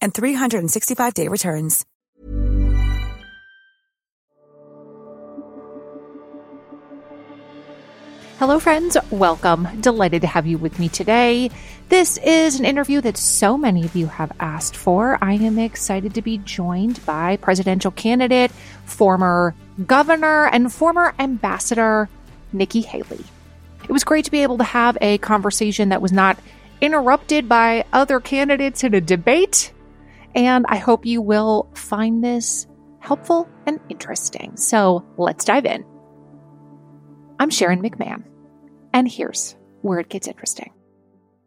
and 365-day returns. Hello, friends. Welcome. Delighted to have you with me today. This is an interview that so many of you have asked for. I am excited to be joined by presidential candidate, former governor, and former ambassador Nikki Haley. It was great to be able to have a conversation that was not interrupted by other candidates in a debate. And I hope you will find this helpful and interesting. So let's dive in. I'm Sharon McMahon, and here's where it gets interesting.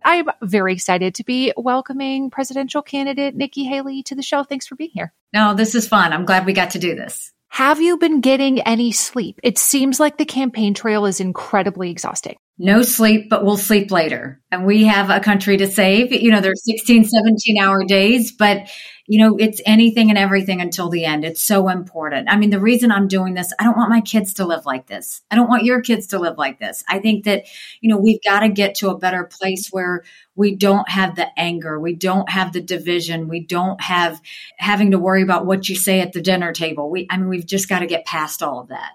I'm very excited to be welcoming presidential candidate Nikki Haley to the show. Thanks for being here. No, this is fun. I'm glad we got to do this. Have you been getting any sleep? It seems like the campaign trail is incredibly exhausting. No sleep, but we'll sleep later. And we have a country to save. You know, there's 16, 17 hour days, but you know, it's anything and everything until the end. It's so important. I mean, the reason I'm doing this, I don't want my kids to live like this. I don't want your kids to live like this. I think that, you know, we've got to get to a better place where we don't have the anger. We don't have the division. We don't have having to worry about what you say at the dinner table. We, I mean, we've just got to get past all of that.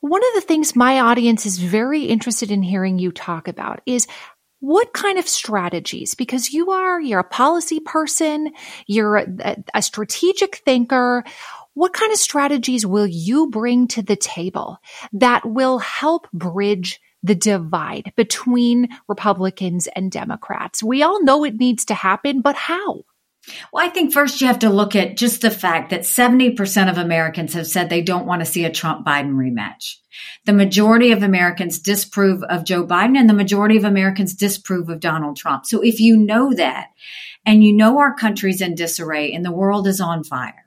One of the things my audience is very interested in hearing you talk about is what kind of strategies because you are you're a policy person you're a, a, strategic thinker what kind of strategies will you bring to the table that will help bridge the divide between republicans and democrats? We all know it needs to happen but how well, I think first you have to look at just the fact that 70% of Americans have said they don't want to see a Trump Biden rematch. The majority of Americans disapprove of Joe Biden and the majority of Americans disapprove of Donald Trump. So if you know that and you know our country's in disarray and the world is on fire,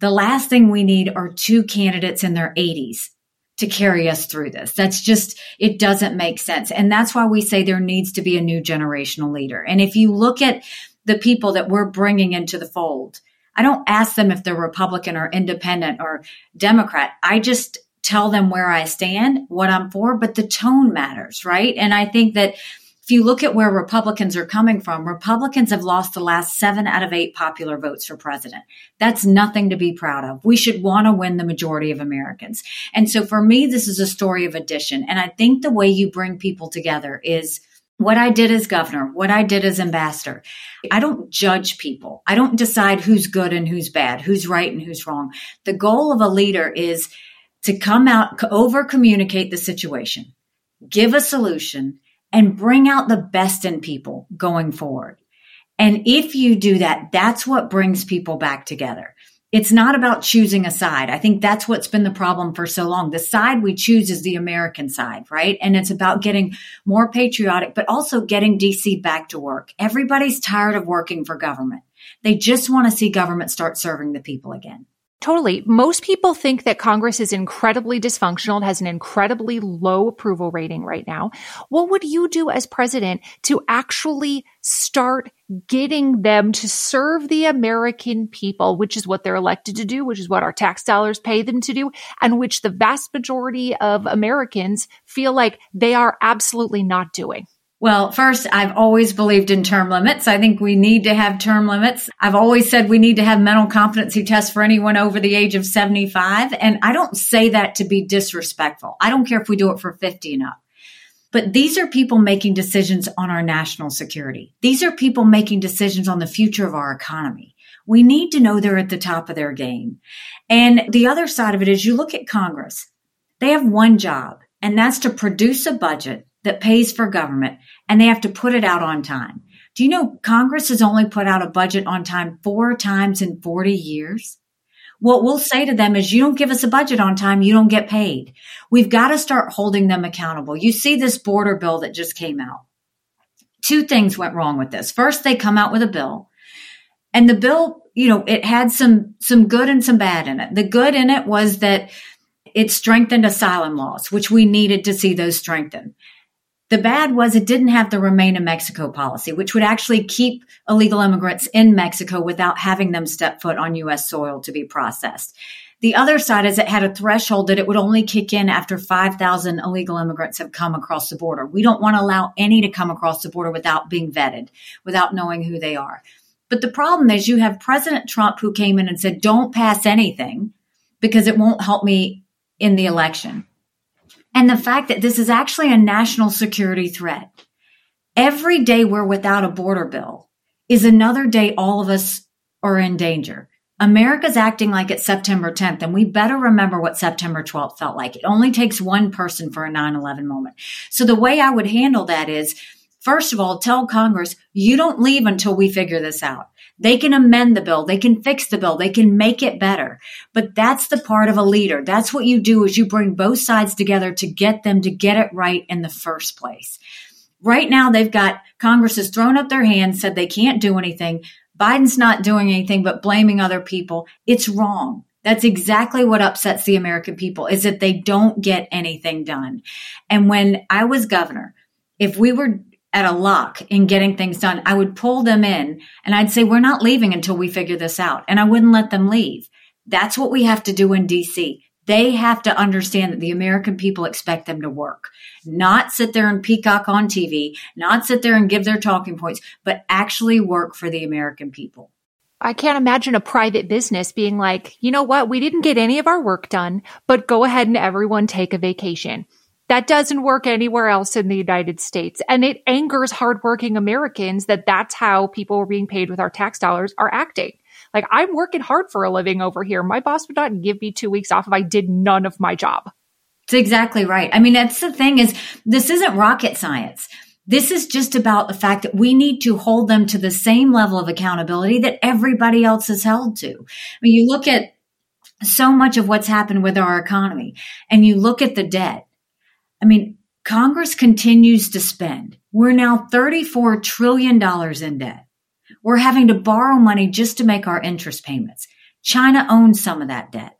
the last thing we need are two candidates in their 80s to carry us through this. That's just, it doesn't make sense. And that's why we say there needs to be a new generational leader. And if you look at the people that we're bringing into the fold. I don't ask them if they're Republican or independent or Democrat. I just tell them where I stand, what I'm for, but the tone matters, right? And I think that if you look at where Republicans are coming from, Republicans have lost the last seven out of eight popular votes for president. That's nothing to be proud of. We should want to win the majority of Americans. And so for me, this is a story of addition. And I think the way you bring people together is what I did as governor, what I did as ambassador. I don't judge people. I don't decide who's good and who's bad, who's right and who's wrong. The goal of a leader is to come out, over communicate the situation, give a solution, and bring out the best in people going forward. And if you do that, that's what brings people back together it's not about choosing a side. I think that's what's been the problem for so long. The side we choose is the American side, right? And it's about getting more patriotic, but also getting DC back to work. Everybody's tired of working for government. They just want to see government start serving the people again. Totally. Most people think that Congress is incredibly dysfunctional. It has an incredibly low approval rating right now. What would you do as president to actually start getting them to serve the American people, which is what they're elected to do, which is what our tax dollars pay them to do, and which the vast majority of Americans feel like they are absolutely not doing? Well, first, I've always believed in term limits. I think we need to have term limits. I've always said we need to have mental competency tests for anyone over the age of 75. And I don't say that to be disrespectful. I don't care if we do it for 50 and up. But these are people making decisions on our national security. These are people making decisions on the future of our economy. We need to know they're at the top of their game. And the other side of it is you look at Congress. They have one job, and that's to produce a budget that pays for government and they have to put it out on time. Do you know Congress has only put out a budget on time four times in 40 years? What we'll say to them is you don't give us a budget on time, you don't get paid. We've got to start holding them accountable. You see this border bill that just came out. Two things went wrong with this. First, they come out with a bill and the bill, you know, it had some, some good and some bad in it. The good in it was that it strengthened asylum laws, which we needed to see those strengthened. The bad was it didn't have the remain in Mexico policy, which would actually keep illegal immigrants in Mexico without having them step foot on U.S. soil to be processed. The other side is it had a threshold that it would only kick in after 5,000 illegal immigrants have come across the border. We don't want to allow any to come across the border without being vetted, without knowing who they are. But the problem is you have President Trump who came in and said, don't pass anything because it won't help me in the election and the fact that this is actually a national security threat. Every day we're without a border bill is another day all of us are in danger. America's acting like it's September 10th, and we better remember what September 12th felt like. It only takes one person for a 9 11 moment. So the way I would handle that is, first of all, tell Congress, you don't leave until we figure this out. They can amend the bill. They can fix the bill. They can make it better. But that's the part of a leader. That's what you do is you bring both sides together to get them to get it right in the first place. Right now, they've got Congress has thrown up their hands, said they can't do anything. Biden's not doing anything but blaming other people. It's wrong. That's exactly what upsets the American people is that they don't get anything done. And when I was governor, if we were at a lock in getting things done, I would pull them in and I'd say, we're not leaving until we figure this out. And I wouldn't let them leave. That's what we have to do in DC. They have to understand that the American people expect them to work, not sit there and peacock on TV, not sit there and give their talking points, but actually work for the American people. I can't imagine a private business being like, you know what? We didn't get any of our work done, but go ahead and everyone take a vacation. That doesn't work anywhere else in the United States. And it angers hardworking Americans that that's how people are being paid with our tax dollars are acting. Like I'm working hard for a living over here. My boss would not give me two weeks off if I did none of my job. It's exactly right. I mean, that's the thing is this isn't rocket science. This is just about the fact that we need to hold them to the same level of accountability that everybody else is held to. I mean, you look at so much of what's happened with our economy and you look at the debt I mean, Congress continues to spend. We're now $34 trillion in debt. We're having to borrow money just to make our interest payments. China owns some of that debt.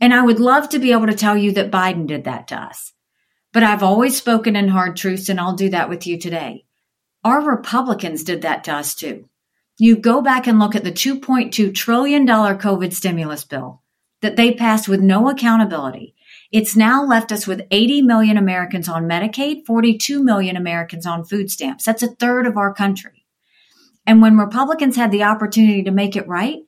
And I would love to be able to tell you that Biden did that to us. But I've always spoken in hard truths, and I'll do that with you today. Our Republicans did that to us too. You go back and look at the $2.2 trillion COVID stimulus bill that they passed with no accountability. It's now left us with 80 million Americans on Medicaid, 42 million Americans on food stamps. That's a third of our country. And when Republicans had the opportunity to make it right,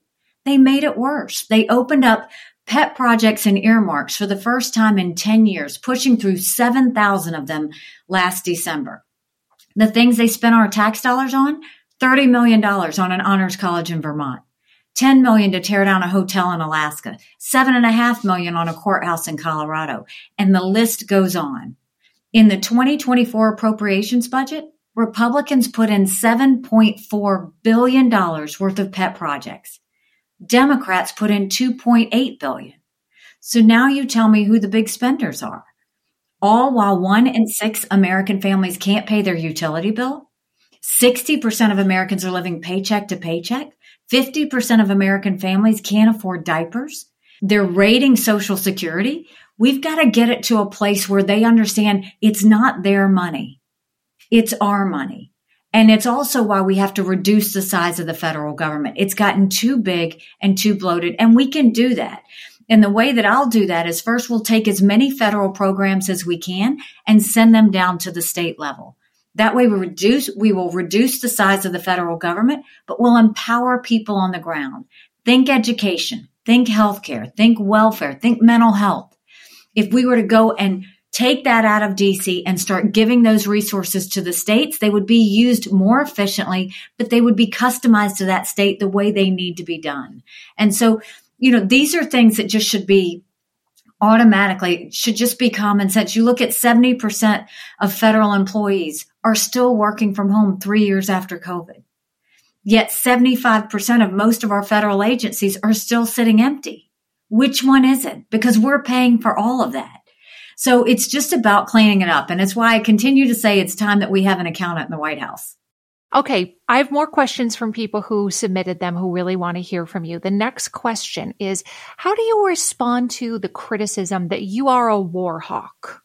they made it worse. They opened up pet projects and earmarks for the first time in 10 years, pushing through 7,000 of them last December. The things they spent our tax dollars on, $30 million on an honors college in Vermont. 10 million to tear down a hotel in Alaska, seven and a half million on a courthouse in Colorado, and the list goes on. In the 2024 appropriations budget, Republicans put in $7.4 billion worth of pet projects. Democrats put in 2.8 billion. So now you tell me who the big spenders are. All while one in six American families can't pay their utility bill. 60% of Americans are living paycheck to paycheck. 50% of American families can't afford diapers. They're raiding social security. We've got to get it to a place where they understand it's not their money. It's our money. And it's also why we have to reduce the size of the federal government. It's gotten too big and too bloated, and we can do that. And the way that I'll do that is first we'll take as many federal programs as we can and send them down to the state level. That way we reduce, we will reduce the size of the federal government, but we'll empower people on the ground. Think education, think healthcare, think welfare, think mental health. If we were to go and take that out of DC and start giving those resources to the states, they would be used more efficiently, but they would be customized to that state the way they need to be done. And so, you know, these are things that just should be automatically should just be common sense. You look at 70% of federal employees are still working from home three years after COVID. Yet 75% of most of our federal agencies are still sitting empty. Which one is it? Because we're paying for all of that. So it's just about cleaning it up. And it's why I continue to say it's time that we have an accountant in the White House. Okay, I have more questions from people who submitted them who really want to hear from you. The next question is How do you respond to the criticism that you are a war hawk?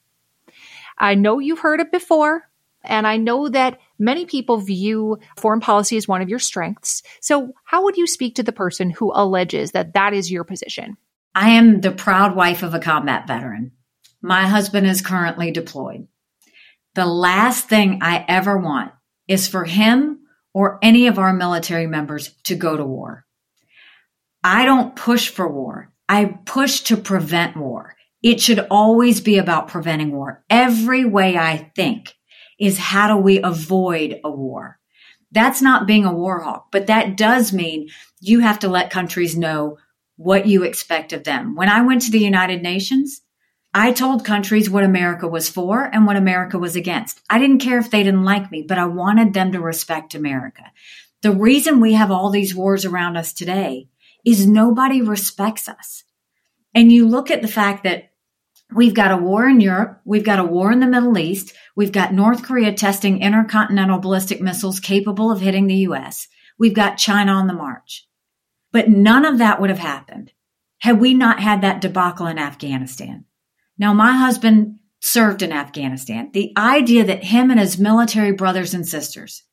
I know you've heard it before, and I know that many people view foreign policy as one of your strengths. So, how would you speak to the person who alleges that that is your position? I am the proud wife of a combat veteran. My husband is currently deployed. The last thing I ever want is for him or any of our military members to go to war. I don't push for war. I push to prevent war. It should always be about preventing war. Every way I think is how do we avoid a war? That's not being a war hawk, but that does mean you have to let countries know what you expect of them. When I went to the United Nations, I told countries what America was for and what America was against. I didn't care if they didn't like me, but I wanted them to respect America. The reason we have all these wars around us today is nobody respects us. And you look at the fact that we've got a war in Europe, we've got a war in the Middle East, we've got North Korea testing intercontinental ballistic missiles capable of hitting the US, we've got China on the march. But none of that would have happened had we not had that debacle in Afghanistan. Now, my husband served in Afghanistan. The idea that him and his military brothers and sisters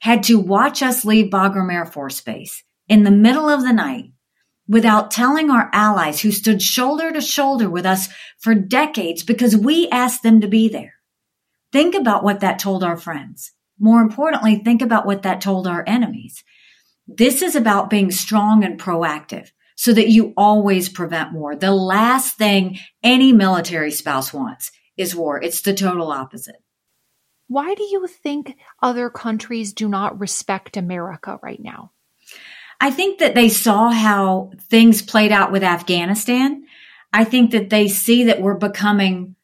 had to watch us leave Bagram Air Force Base in the middle of the night without telling our allies who stood shoulder to shoulder with us for decades because we asked them to be there. Think about what that told our friends. More importantly, think about what that told our enemies. This is about being strong and proactive so that you always prevent war. The last thing any military spouse wants is war. It's the total opposite. Why do you think other countries do not respect America right now? I think that they saw how things played out with Afghanistan. I think that they see that we're becoming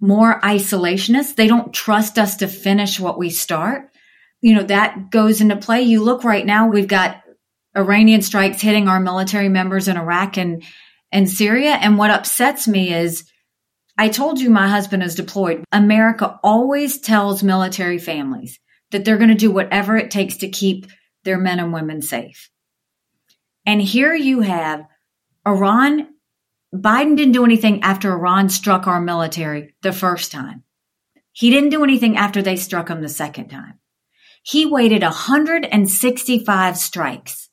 more isolationist. They don't trust us to finish what we start. You know, that goes into play. You look right now, we've got Iranian strikes hitting our military members in Iraq and, and Syria. And what upsets me is I told you my husband is deployed. America always tells military families that they're going to do whatever it takes to keep their men and women safe. And here you have Iran. Biden didn't do anything after Iran struck our military the first time. He didn't do anything after they struck him the second time. He waited 165 strikes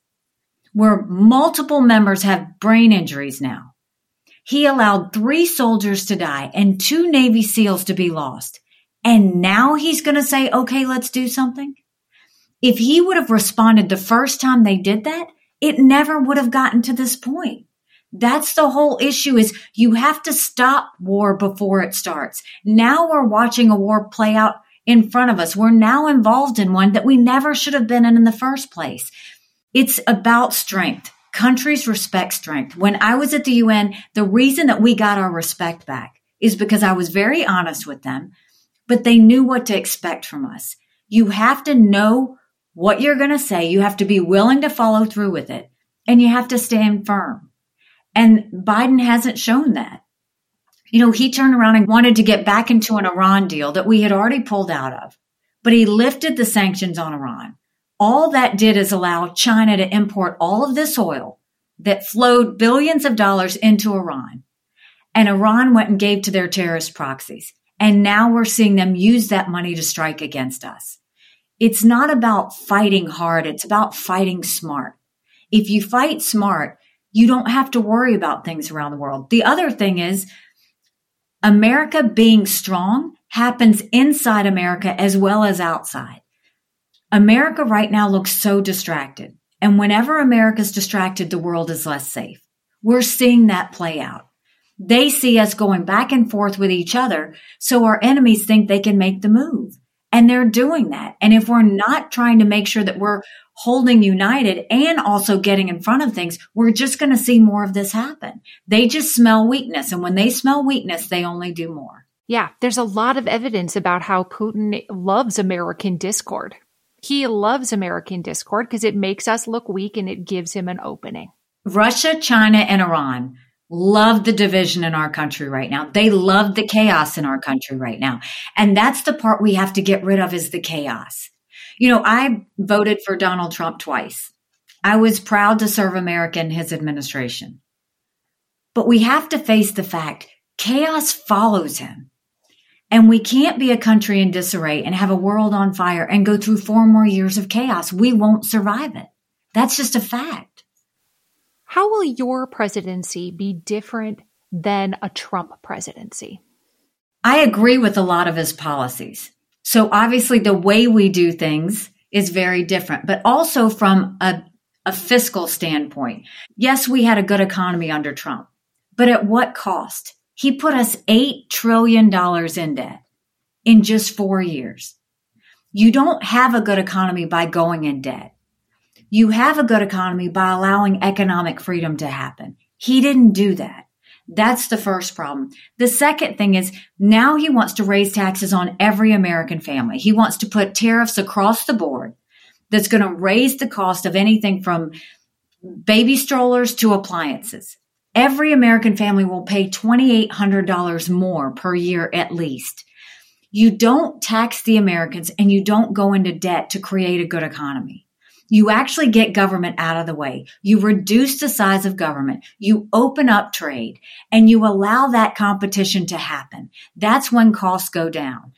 where multiple members have brain injuries now. He allowed three soldiers to die and two Navy SEALs to be lost. And now he's going to say, okay, let's do something. If he would have responded the first time they did that, it never would have gotten to this point. That's the whole issue is you have to stop war before it starts. Now we're watching a war play out in front of us. We're now involved in one that we never should have been in in the first place. It's about strength. Countries respect strength. When I was at the UN, the reason that we got our respect back is because I was very honest with them, but they knew what to expect from us. You have to know what you're going to say. You have to be willing to follow through with it and you have to stand firm. And Biden hasn't shown that. You know, he turned around and wanted to get back into an Iran deal that we had already pulled out of, but he lifted the sanctions on Iran All that did is allow China to import all of this oil that flowed billions of dollars into Iran. And Iran went and gave to their terrorist proxies. And now we're seeing them use that money to strike against us. It's not about fighting hard. It's about fighting smart. If you fight smart, you don't have to worry about things around the world. The other thing is America being strong happens inside America as well as outside. America right now looks so distracted. And whenever America's distracted, the world is less safe. We're seeing that play out. They see us going back and forth with each other. So our enemies think they can make the move. And they're doing that. And if we're not trying to make sure that we're holding united and also getting in front of things, we're just going to see more of this happen. They just smell weakness. And when they smell weakness, they only do more. Yeah, there's a lot of evidence about how Putin loves American discord. He loves American discord because it makes us look weak and it gives him an opening. Russia, China, and Iran love the division in our country right now. They love the chaos in our country right now. And that's the part we have to get rid of is the chaos. You know, I voted for Donald Trump twice. I was proud to serve America in his administration. But we have to face the fact chaos follows him. And we can't be a country in disarray and have a world on fire and go through four more years of chaos. We won't survive it. That's just a fact. How will your presidency be different than a Trump presidency? I agree with a lot of his policies. So obviously the way we do things is very different, but also from a, a fiscal standpoint. Yes, we had a good economy under Trump, but at what cost? He put us $8 trillion in debt in just four years. You don't have a good economy by going in debt. You have a good economy by allowing economic freedom to happen. He didn't do that. That's the first problem. The second thing is now he wants to raise taxes on every American family. He wants to put tariffs across the board that's going to raise the cost of anything from baby strollers to appliances. Every American family will pay $2,800 more per year at least. You don't tax the Americans and you don't go into debt to create a good economy. You actually get government out of the way. You reduce the size of government. You open up trade and you allow that competition to happen. That's when costs go down.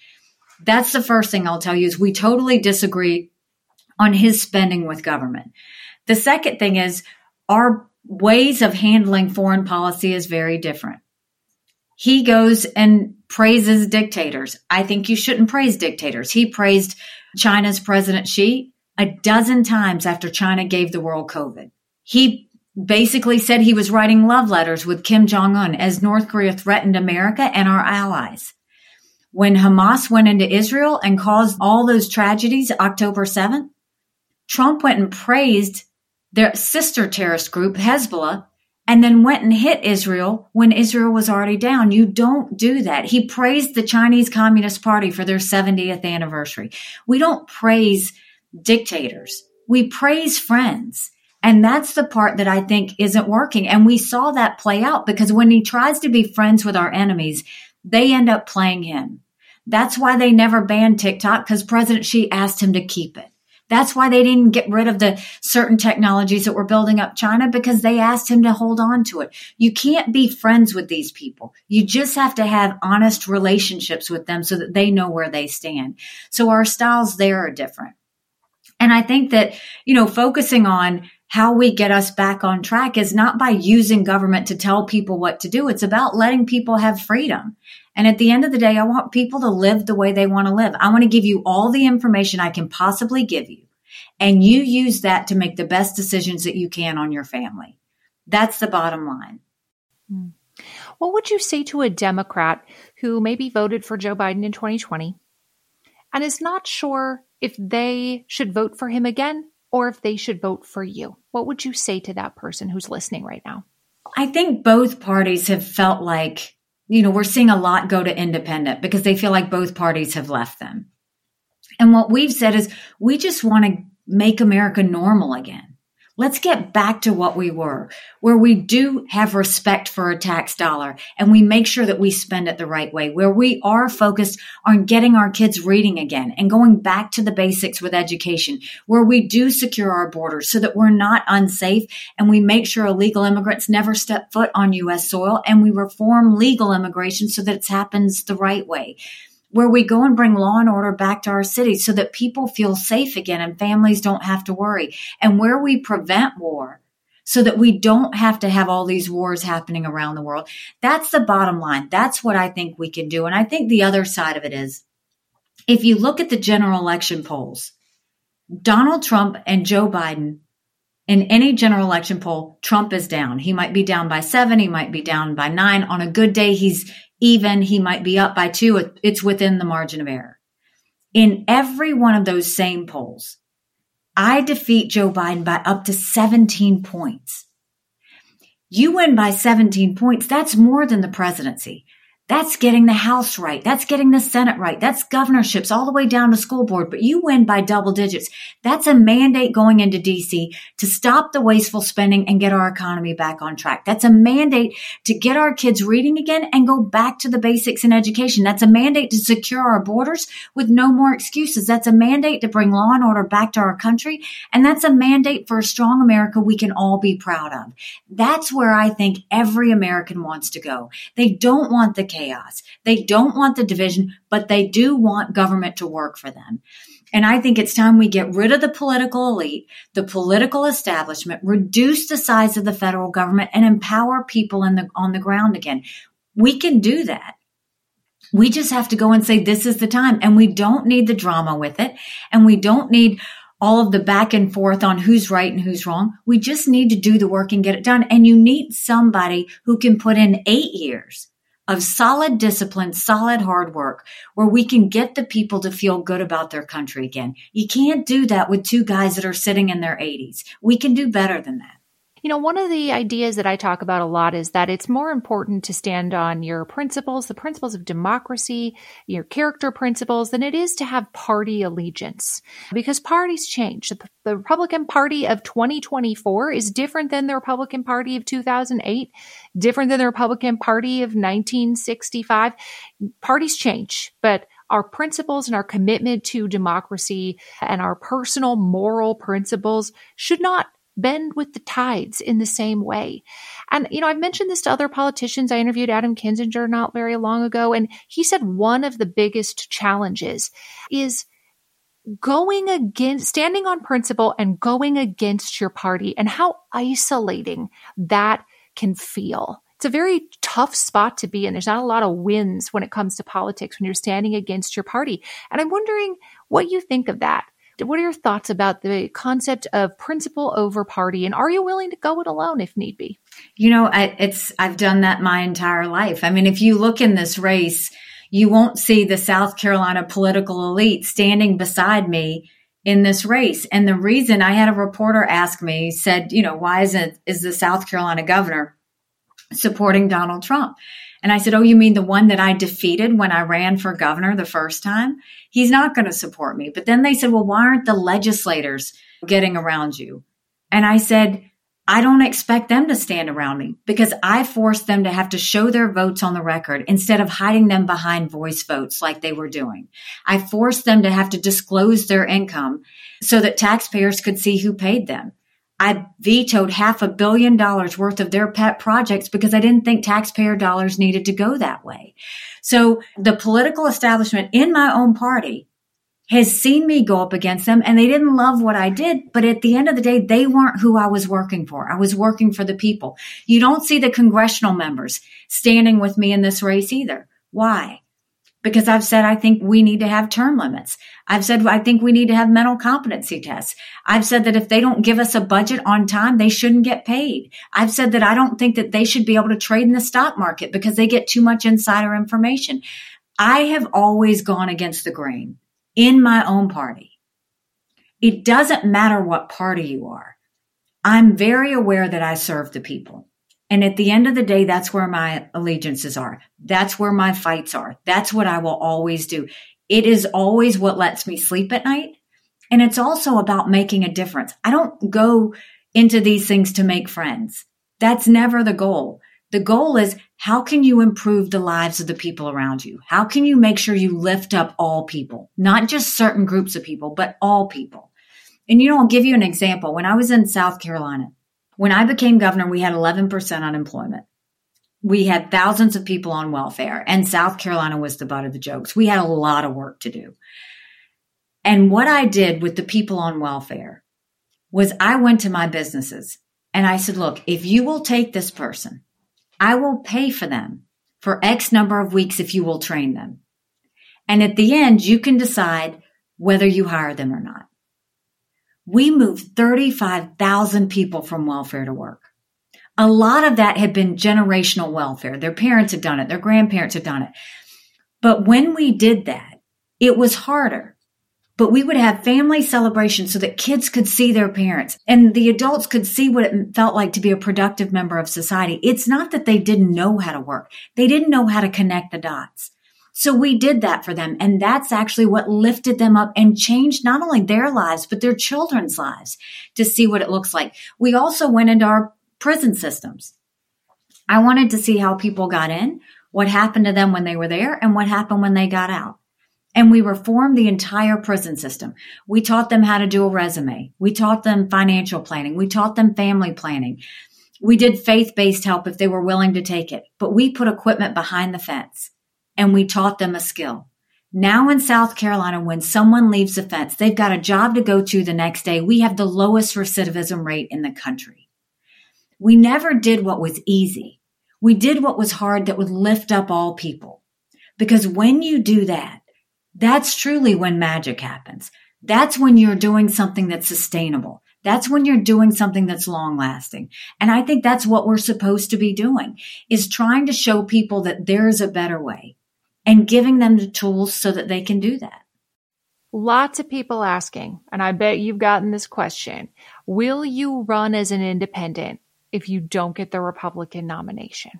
That's the first thing I'll tell you is we totally disagree on his spending with government. The second thing is our ways of handling foreign policy is very different. He goes and praises dictators. I think you shouldn't praise dictators. He praised China's President Xi a dozen times after China gave the world COVID. He basically said he was writing love letters with Kim Jong un as North Korea threatened America and our allies. When Hamas went into Israel and caused all those tragedies October 7th, Trump went and praised their sister terrorist group, Hezbollah, and then went and hit Israel when Israel was already down. You don't do that. He praised the Chinese Communist Party for their 70th anniversary. We don't praise dictators. We praise friends. And that's the part that I think isn't working. And we saw that play out because when he tries to be friends with our enemies, they end up playing him. That's why they never banned TikTok because President Xi asked him to keep it. That's why they didn't get rid of the certain technologies that were building up China because they asked him to hold on to it. You can't be friends with these people. You just have to have honest relationships with them so that they know where they stand. So our styles there are different. And I think that, you know, focusing on how we get us back on track is not by using government to tell people what to do. It's about letting people have freedom. And at the end of the day, I want people to live the way they want to live. I want to give you all the information I can possibly give you. And you use that to make the best decisions that you can on your family. That's the bottom line. Hmm. What would you say to a Democrat who maybe voted for Joe Biden in 2020 and is not sure if they should vote for him again or if they should vote for you. What would you say to that person who's listening right now? I think both parties have felt like, you know, we're seeing a lot go to independent because they feel like both parties have left them. And what we've said is we just want to make America normal again. Let's get back to what we were, where we do have respect for a tax dollar and we make sure that we spend it the right way, where we are focused on getting our kids reading again and going back to the basics with education, where we do secure our borders so that we're not unsafe and we make sure illegal immigrants never step foot on U.S. soil and we reform legal immigration so that it happens the right way where we go and bring law and order back to our cities so that people feel safe again and families don't have to worry. And where we prevent war so that we don't have to have all these wars happening around the world. That's the bottom line. That's what I think we can do. And I think the other side of it is if you look at the general election polls, Donald Trump and Joe Biden in any general election poll, Trump is down. He might be down by seven. He might be down by nine. On a good day, he's even he might be up by two. It's within the margin of error. In every one of those same polls, I defeat Joe Biden by up to 17 points. You win by 17 points. That's more than the presidency. That's getting the House right. That's getting the Senate right. That's governorships all the way down to school board, but you win by double digits. That's a mandate going into DC to stop the wasteful spending and get our economy back on track. That's a mandate to get our kids reading again and go back to the basics in education. That's a mandate to secure our borders with no more excuses. That's a mandate to bring law and order back to our country. And that's a mandate for a strong America we can all be proud of. That's where I think every American wants to go. They don't want the chaos. They don't want the division, but they do want government to work for them. And I think it's time we get rid of the political elite, the political establishment, reduce the size of the federal government and empower people in the, on the ground again. We can do that. We just have to go and say, this is the time. And we don't need the drama with it. And we don't need all of the back and forth on who's right and who's wrong. We just need to do the work and get it done. And you need somebody who can put in eight years of solid discipline, solid hard work, where we can get the people to feel good about their country again. You can't do that with two guys that are sitting in their 80s. We can do better than that. You know, one of the ideas that I talk about a lot is that it's more important to stand on your principles, the principles of democracy, your character principles, than it is to have party allegiance because parties change. The, Republican Party of 2024 is different than the Republican Party of 2008, different than the Republican Party of 1965. Parties change, but our principles and our commitment to democracy and our personal moral principles should not bend with the tides in the same way. And, you know, I've mentioned this to other politicians. I interviewed Adam Kinzinger not very long ago, and he said one of the biggest challenges is going against, standing on principle and going against your party and how isolating that can feel. It's a very tough spot to be in. There's not a lot of wins when it comes to politics when you're standing against your party. And I'm wondering what you think of that. What are your thoughts about the concept of principle over party? And are you willing to go it alone if need be? You know, I, it's, I've done that my entire life. I mean, if you look in this race, you won't see the South Carolina political elite standing beside me in this race. And the reason I had a reporter ask me said, you know, why isn't, is the South Carolina governor supporting Donald Trump? And I said, Oh, you mean the one that I defeated when I ran for governor the first time? He's not going to support me. But then they said, Well, why aren't the legislators getting around you? And I said, I don't expect them to stand around me because I forced them to have to show their votes on the record instead of hiding them behind voice votes like they were doing. I forced them to have to disclose their income so that taxpayers could see who paid them. I vetoed half a billion dollars worth of their pet projects because I didn't think taxpayer dollars needed to go that way. So the political establishment in my own party has seen me go up against them and they didn't love what I did. But at the end of the day, they weren't who I was working for. I was working for the people. You don't see the congressional members standing with me in this race either. Why? Because I've said I think we need to have term limits. I've said I think we need to have mental competency tests. I've said that if they don't give us a budget on time, they shouldn't get paid. I've said that I don't think that they should be able to trade in the stock market because they get too much insider information. I have always gone against the grain in my own party. It doesn't matter what party you are. I'm very aware that I serve the people. And at the end of the day, that's where my allegiances are. That's where my fights are. That's what I will always do. It is always what lets me sleep at night. And it's also about making a difference. I don't go into these things to make friends. That's never the goal. The goal is how can you improve the lives of the people around you? How can you make sure you lift up all people, not just certain groups of people, but all people? And you know, I'll give you an example. When I was in South Carolina, when I became governor, we had 11% unemployment. We had thousands of people on welfare and South Carolina was the butt of the jokes. We had a lot of work to do. And what I did with the people on welfare was I went to my businesses and I said, look, if you will take this person, I will pay for them for X number of weeks if you will train them. And at the end, you can decide whether you hire them or not. We moved 35,000 people from welfare to work. A lot of that had been generational welfare. Their parents had done it. Their grandparents had done it. But when we did that, it was harder but we would have family celebrations so that kids could see their parents and the adults could see what it felt like to be a productive member of society. It's not that they didn't know how to work. They didn't know how to connect the dots. So we did that for them. And that's actually what lifted them up and changed not only their lives, but their children's lives to see what it looks like. We also went into our prison systems. I wanted to see how people got in, what happened to them when they were there, and what happened when they got out. And we reformed the entire prison system. We taught them how to do a resume. We taught them financial planning. We taught them family planning. We did faith based help if they were willing to take it, but we put equipment behind the fence and we taught them a skill. Now in South Carolina, when someone leaves the fence, they've got a job to go to the next day. We have the lowest recidivism rate in the country. We never did what was easy. We did what was hard that would lift up all people. Because when you do that, that's truly when magic happens. That's when you're doing something that's sustainable. That's when you're doing something that's long lasting. And I think that's what we're supposed to be doing is trying to show people that there's a better way and giving them the tools so that they can do that. Lots of people asking, and I bet you've gotten this question. Will you run as an independent if you don't get the Republican nomination?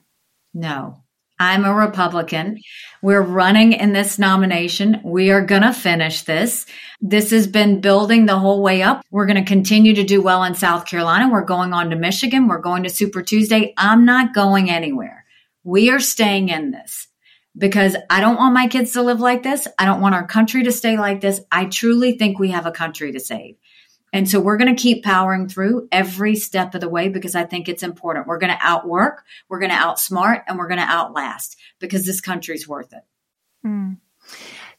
No. I'm a Republican. We're running in this nomination. We are going to finish this. This has been building the whole way up. We're going to continue to do well in South Carolina. We're going on to Michigan. We're going to Super Tuesday. I'm not going anywhere. We are staying in this because I don't want my kids to live like this. I don't want our country to stay like this. I truly think we have a country to save. And so we're going to keep powering through every step of the way because I think it's important. We're going to outwork, we're going to outsmart, and we're going to outlast because this country's worth it. Mm.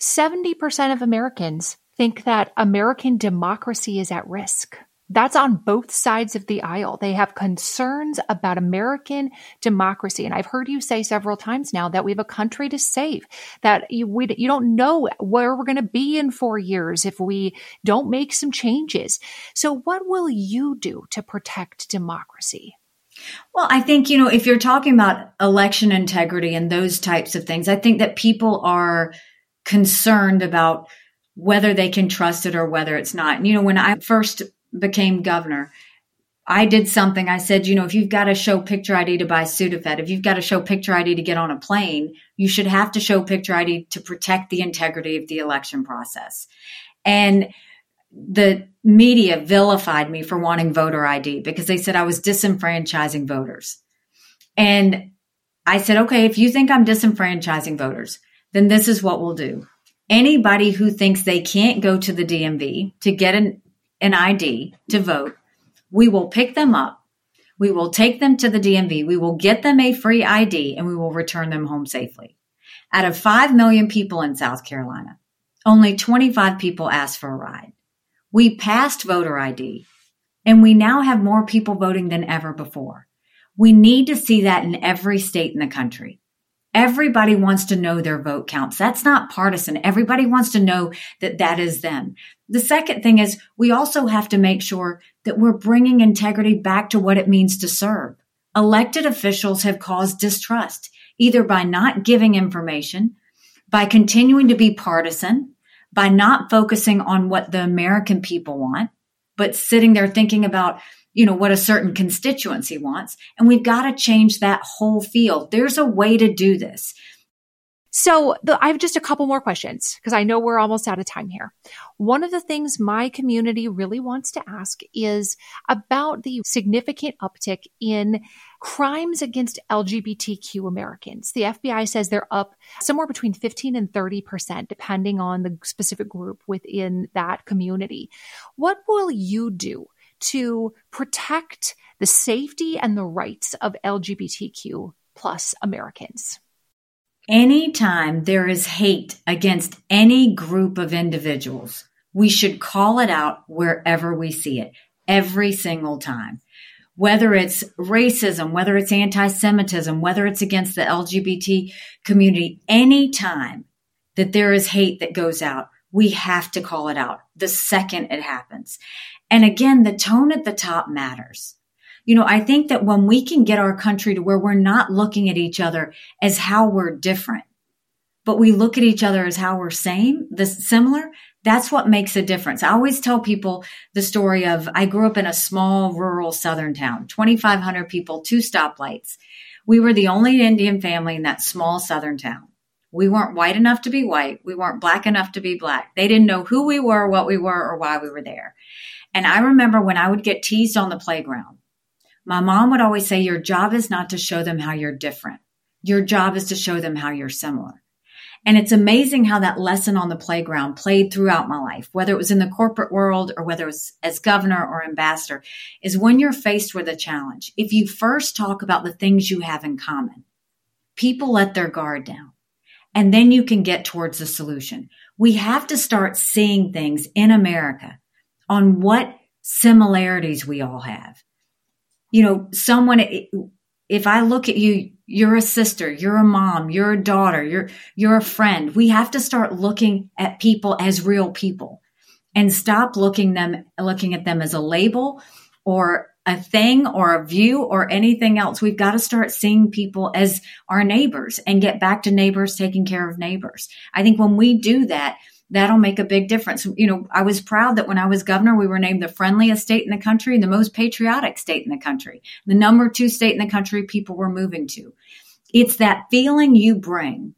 70% of Americans think that American democracy is at risk. That's on both sides of the aisle. They have concerns about American democracy. And I've heard you say several times now that we have a country to save, that you, we, you don't know where we're going to be in four years if we don't make some changes. So what will you do to protect democracy? Well, I think, you know, if you're talking about election integrity and those types of things, I think that people are concerned about whether they can trust it or whether it's not. And, you know, when I first became governor, I did something. I said, you know, if you've got to show picture ID to buy Sudafed, if you've got to show picture ID to get on a plane, you should have to show picture ID to protect the integrity of the election process. And the media vilified me for wanting voter ID because they said I was disenfranchising voters. And I said, okay, if you think I'm disenfranchising voters, then this is what we'll do. Anybody who thinks they can't go to the DMV to get an an ID to vote. We will pick them up. We will take them to the DMV. We will get them a free ID and we will return them home safely. Out of 5 million people in South Carolina, only 25 people asked for a ride. We passed voter ID and we now have more people voting than ever before. We need to see that in every state in the country. Everybody wants to know their vote counts. That's not partisan. Everybody wants to know that that is them. The second thing is we also have to make sure that we're bringing integrity back to what it means to serve. Elected officials have caused distrust, either by not giving information, by continuing to be partisan, by not focusing on what the American people want, but sitting there thinking about you know, what a certain constituency wants. And we've got to change that whole field. There's a way to do this. So the, I have just a couple more questions because I know we're almost out of time here. One of the things my community really wants to ask is about the significant uptick in crimes against LGBTQ Americans. The FBI says they're up somewhere between 15 and 30%, depending on the specific group within that community. What will you do to protect the safety and the rights of LGBTQ plus Americans? Anytime there is hate against any group of individuals, we should call it out wherever we see it every single time. Whether it's racism, whether it's anti-Semitism, whether it's against the LGBT community, anytime that there is hate that goes out, we have to call it out the second it happens. And again, the tone at the top matters you know, I think that when we can get our country to where we're not looking at each other as how we're different, but we look at each other as how we're same, the similar, that's what makes a difference. I always tell people the story of I grew up in a small rural southern town, 2,500 people, two stoplights. We were the only Indian family in that small southern town. We weren't white enough to be white. We weren't black enough to be black. They didn't know who we were, what we were, or why we were there. And I remember when I would get teased on the playground my mom would always say, Your job is not to show them how you're different. Your job is to show them how you're similar. And it's amazing how that lesson on the playground played throughout my life, whether it was in the corporate world or whether it was as governor or ambassador, is when you're faced with a challenge. If you first talk about the things you have in common, people let their guard down and then you can get towards the solution. We have to start seeing things in America on what similarities we all have you know, someone, if I look at you, you're a sister, you're a mom, you're a daughter, you're, you're a friend. We have to start looking at people as real people and stop looking them, looking at them as a label or a thing or a view or anything else. We've got to start seeing people as our neighbors and get back to neighbors taking care of neighbors. I think when we do that, that'll make a big difference. You know, I was proud that when I was governor, we were named the friendliest state in the country and the most patriotic state in the country, the number two state in the country people were moving to. It's that feeling you bring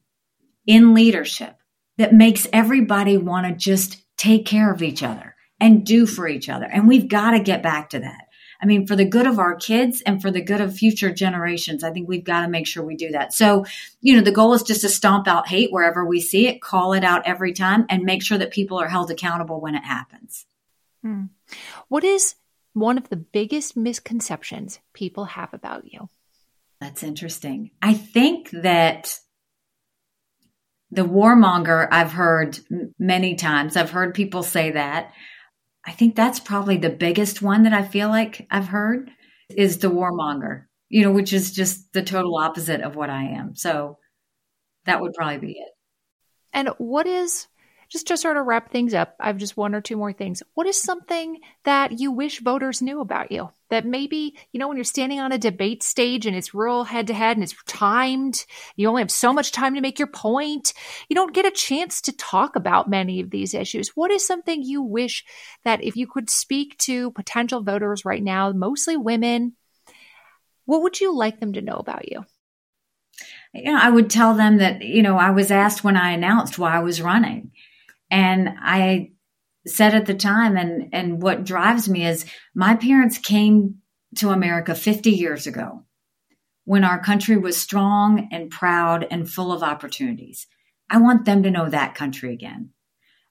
in leadership that makes everybody want to just take care of each other and do for each other. And we've got to get back to that. I mean, for the good of our kids and for the good of future generations, I think we've got to make sure we do that. So, you know, the goal is just to stomp out hate wherever we see it, call it out every time, and make sure that people are held accountable when it happens. Hmm. What is one of the biggest misconceptions people have about you? That's interesting. I think that the warmonger I've heard many times. I've heard people say that. I think that's probably the biggest one that I feel like I've heard is the warmonger, you know, which is just the total opposite of what I am. So that would probably be it. And what is just to sort of wrap things up, I have just one or two more things. What is something that you wish voters knew about you? That maybe, you know, when you're standing on a debate stage and it's real head to head and it's timed, you only have so much time to make your point. You don't get a chance to talk about many of these issues. What is something you wish that if you could speak to potential voters right now, mostly women, what would you like them to know about you? You know, I would tell them that, you know, I was asked when I announced why I was running and I said at the time, and, and what drives me is my parents came to America 50 years ago when our country was strong and proud and full of opportunities. I want them to know that country again.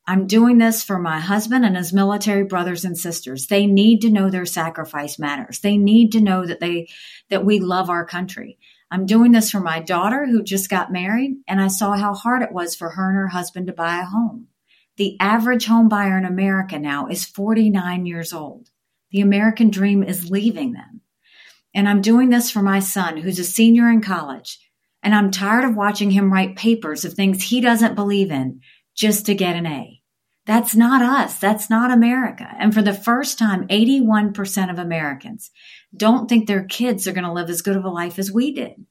I'm doing this for my husband and his military brothers and sisters. They need to know their sacrifice matters. They need to know that they, that we love our country. I'm doing this for my daughter who just got married and I saw how hard it was for her and her husband to buy a home. The average home buyer in America now is 49 years old. The American dream is leaving them. And I'm doing this for my son who's a senior in college. And I'm tired of watching him write papers of things he doesn't believe in just to get an A. That's not us. That's not America. And for the first time, 81% of Americans don't think their kids are going to live as good of a life as we did.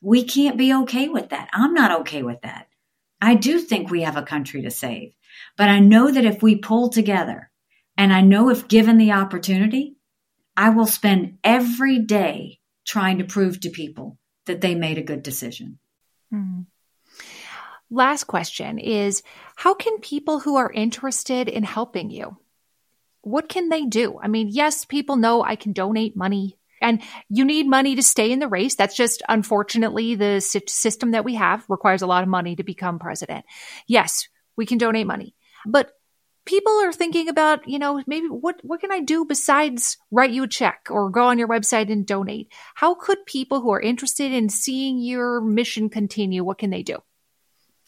We can't be okay with that. I'm not okay with that. I do think we have a country to save. But I know that if we pull together and I know if given the opportunity, I will spend every day trying to prove to people that they made a good decision. Mm-hmm. last question is how can people who are interested in helping you what can they do i mean yes people know i can donate money and you need money to stay in the race that's just unfortunately the system that we have requires a lot of money to become president yes we can donate money but people are thinking about, you know, maybe what, what can I do besides write you a check or go on your website and donate? How could people who are interested in seeing your mission continue, what can they do?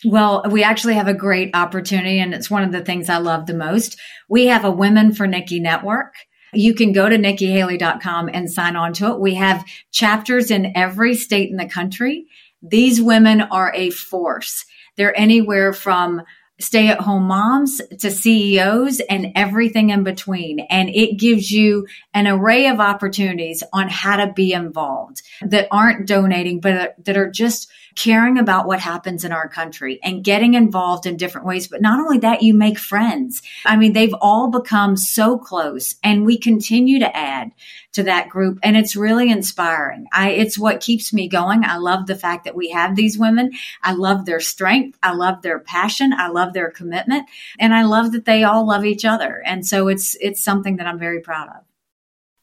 Well, we actually have a great opportunity, and it's one of the things I love the most. We have a Women for Nikki network. You can go to nikkihaley.com and sign on to it. We have chapters in every state in the country. These women are a force. They're anywhere from stay at home moms to CEOs and everything in between. And it gives you an array of opportunities on how to be involved that aren't donating, but that are just caring about what happens in our country and getting involved in different ways. But not only that, you make friends. I mean, they've all become so close and we continue to add to that group. And it's really inspiring. I, it's what keeps me going. I love the fact that we have these women. I love their strength. I love their passion. I love their commitment and I love that they all love each other. And so it's, it's something that I'm very proud of.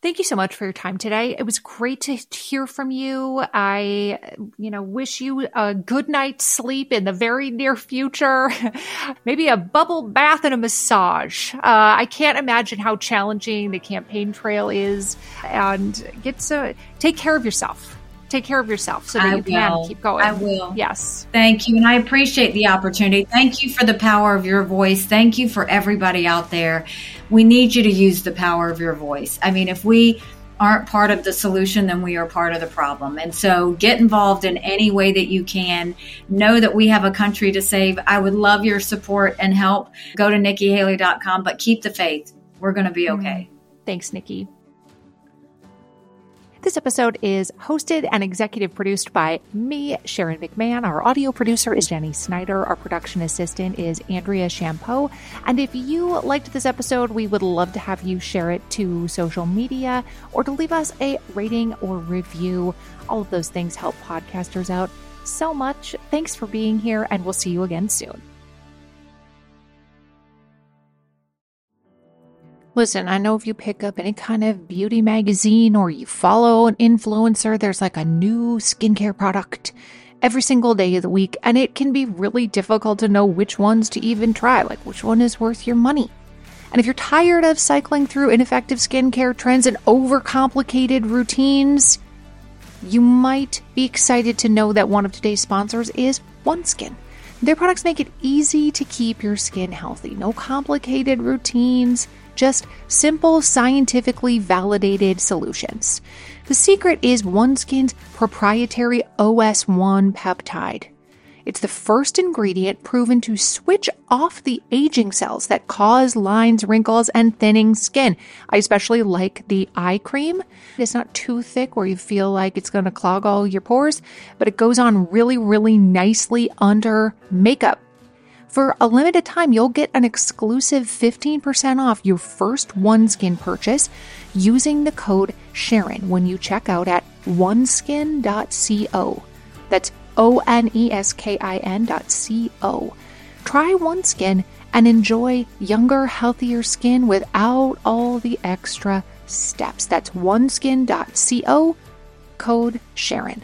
Thank you so much for your time today. It was great to hear from you. I, you know, wish you a good night's sleep in the very near future. Maybe a bubble bath and a massage. Uh, I can't imagine how challenging the campaign trail is. And get to take care of yourself take care of yourself so that I you will. can keep going. I will. Yes. Thank you. And I appreciate the opportunity. Thank you for the power of your voice. Thank you for everybody out there. We need you to use the power of your voice. I mean, if we aren't part of the solution, then we are part of the problem. And so get involved in any way that you can. Know that we have a country to save. I would love your support and help. Go to nikkihaley.com, but keep the faith. We're going to be okay. Mm. Thanks, Nikki. This episode is hosted and executive produced by me, Sharon McMahon. Our audio producer is Jenny Snyder. Our production assistant is Andrea Champoux. And if you liked this episode, we would love to have you share it to social media or to leave us a rating or review. All of those things help podcasters out so much. Thanks for being here, and we'll see you again soon. Listen, I know if you pick up any kind of beauty magazine or you follow an influencer, there's like a new skincare product every single day of the week, and it can be really difficult to know which ones to even try, like which one is worth your money. And if you're tired of cycling through ineffective skincare trends and overcomplicated routines, you might be excited to know that one of today's sponsors is OneSkin. Their products make it easy to keep your skin healthy. No complicated routines just simple, scientifically validated solutions. The secret is OneSkin's proprietary OS1 peptide. It's the first ingredient proven to switch off the aging cells that cause lines, wrinkles, and thinning skin. I especially like the eye cream. It's not too thick where you feel like it's going to clog all your pores, but it goes on really, really nicely under makeup. For a limited time, you'll get an exclusive 15% off your first OneSkin purchase using the code Sharon when you check out at oneskin.co. That's O N E S K I N.co. Try OneSkin and enjoy younger, healthier skin without all the extra steps. That's oneskin.co, code Sharon.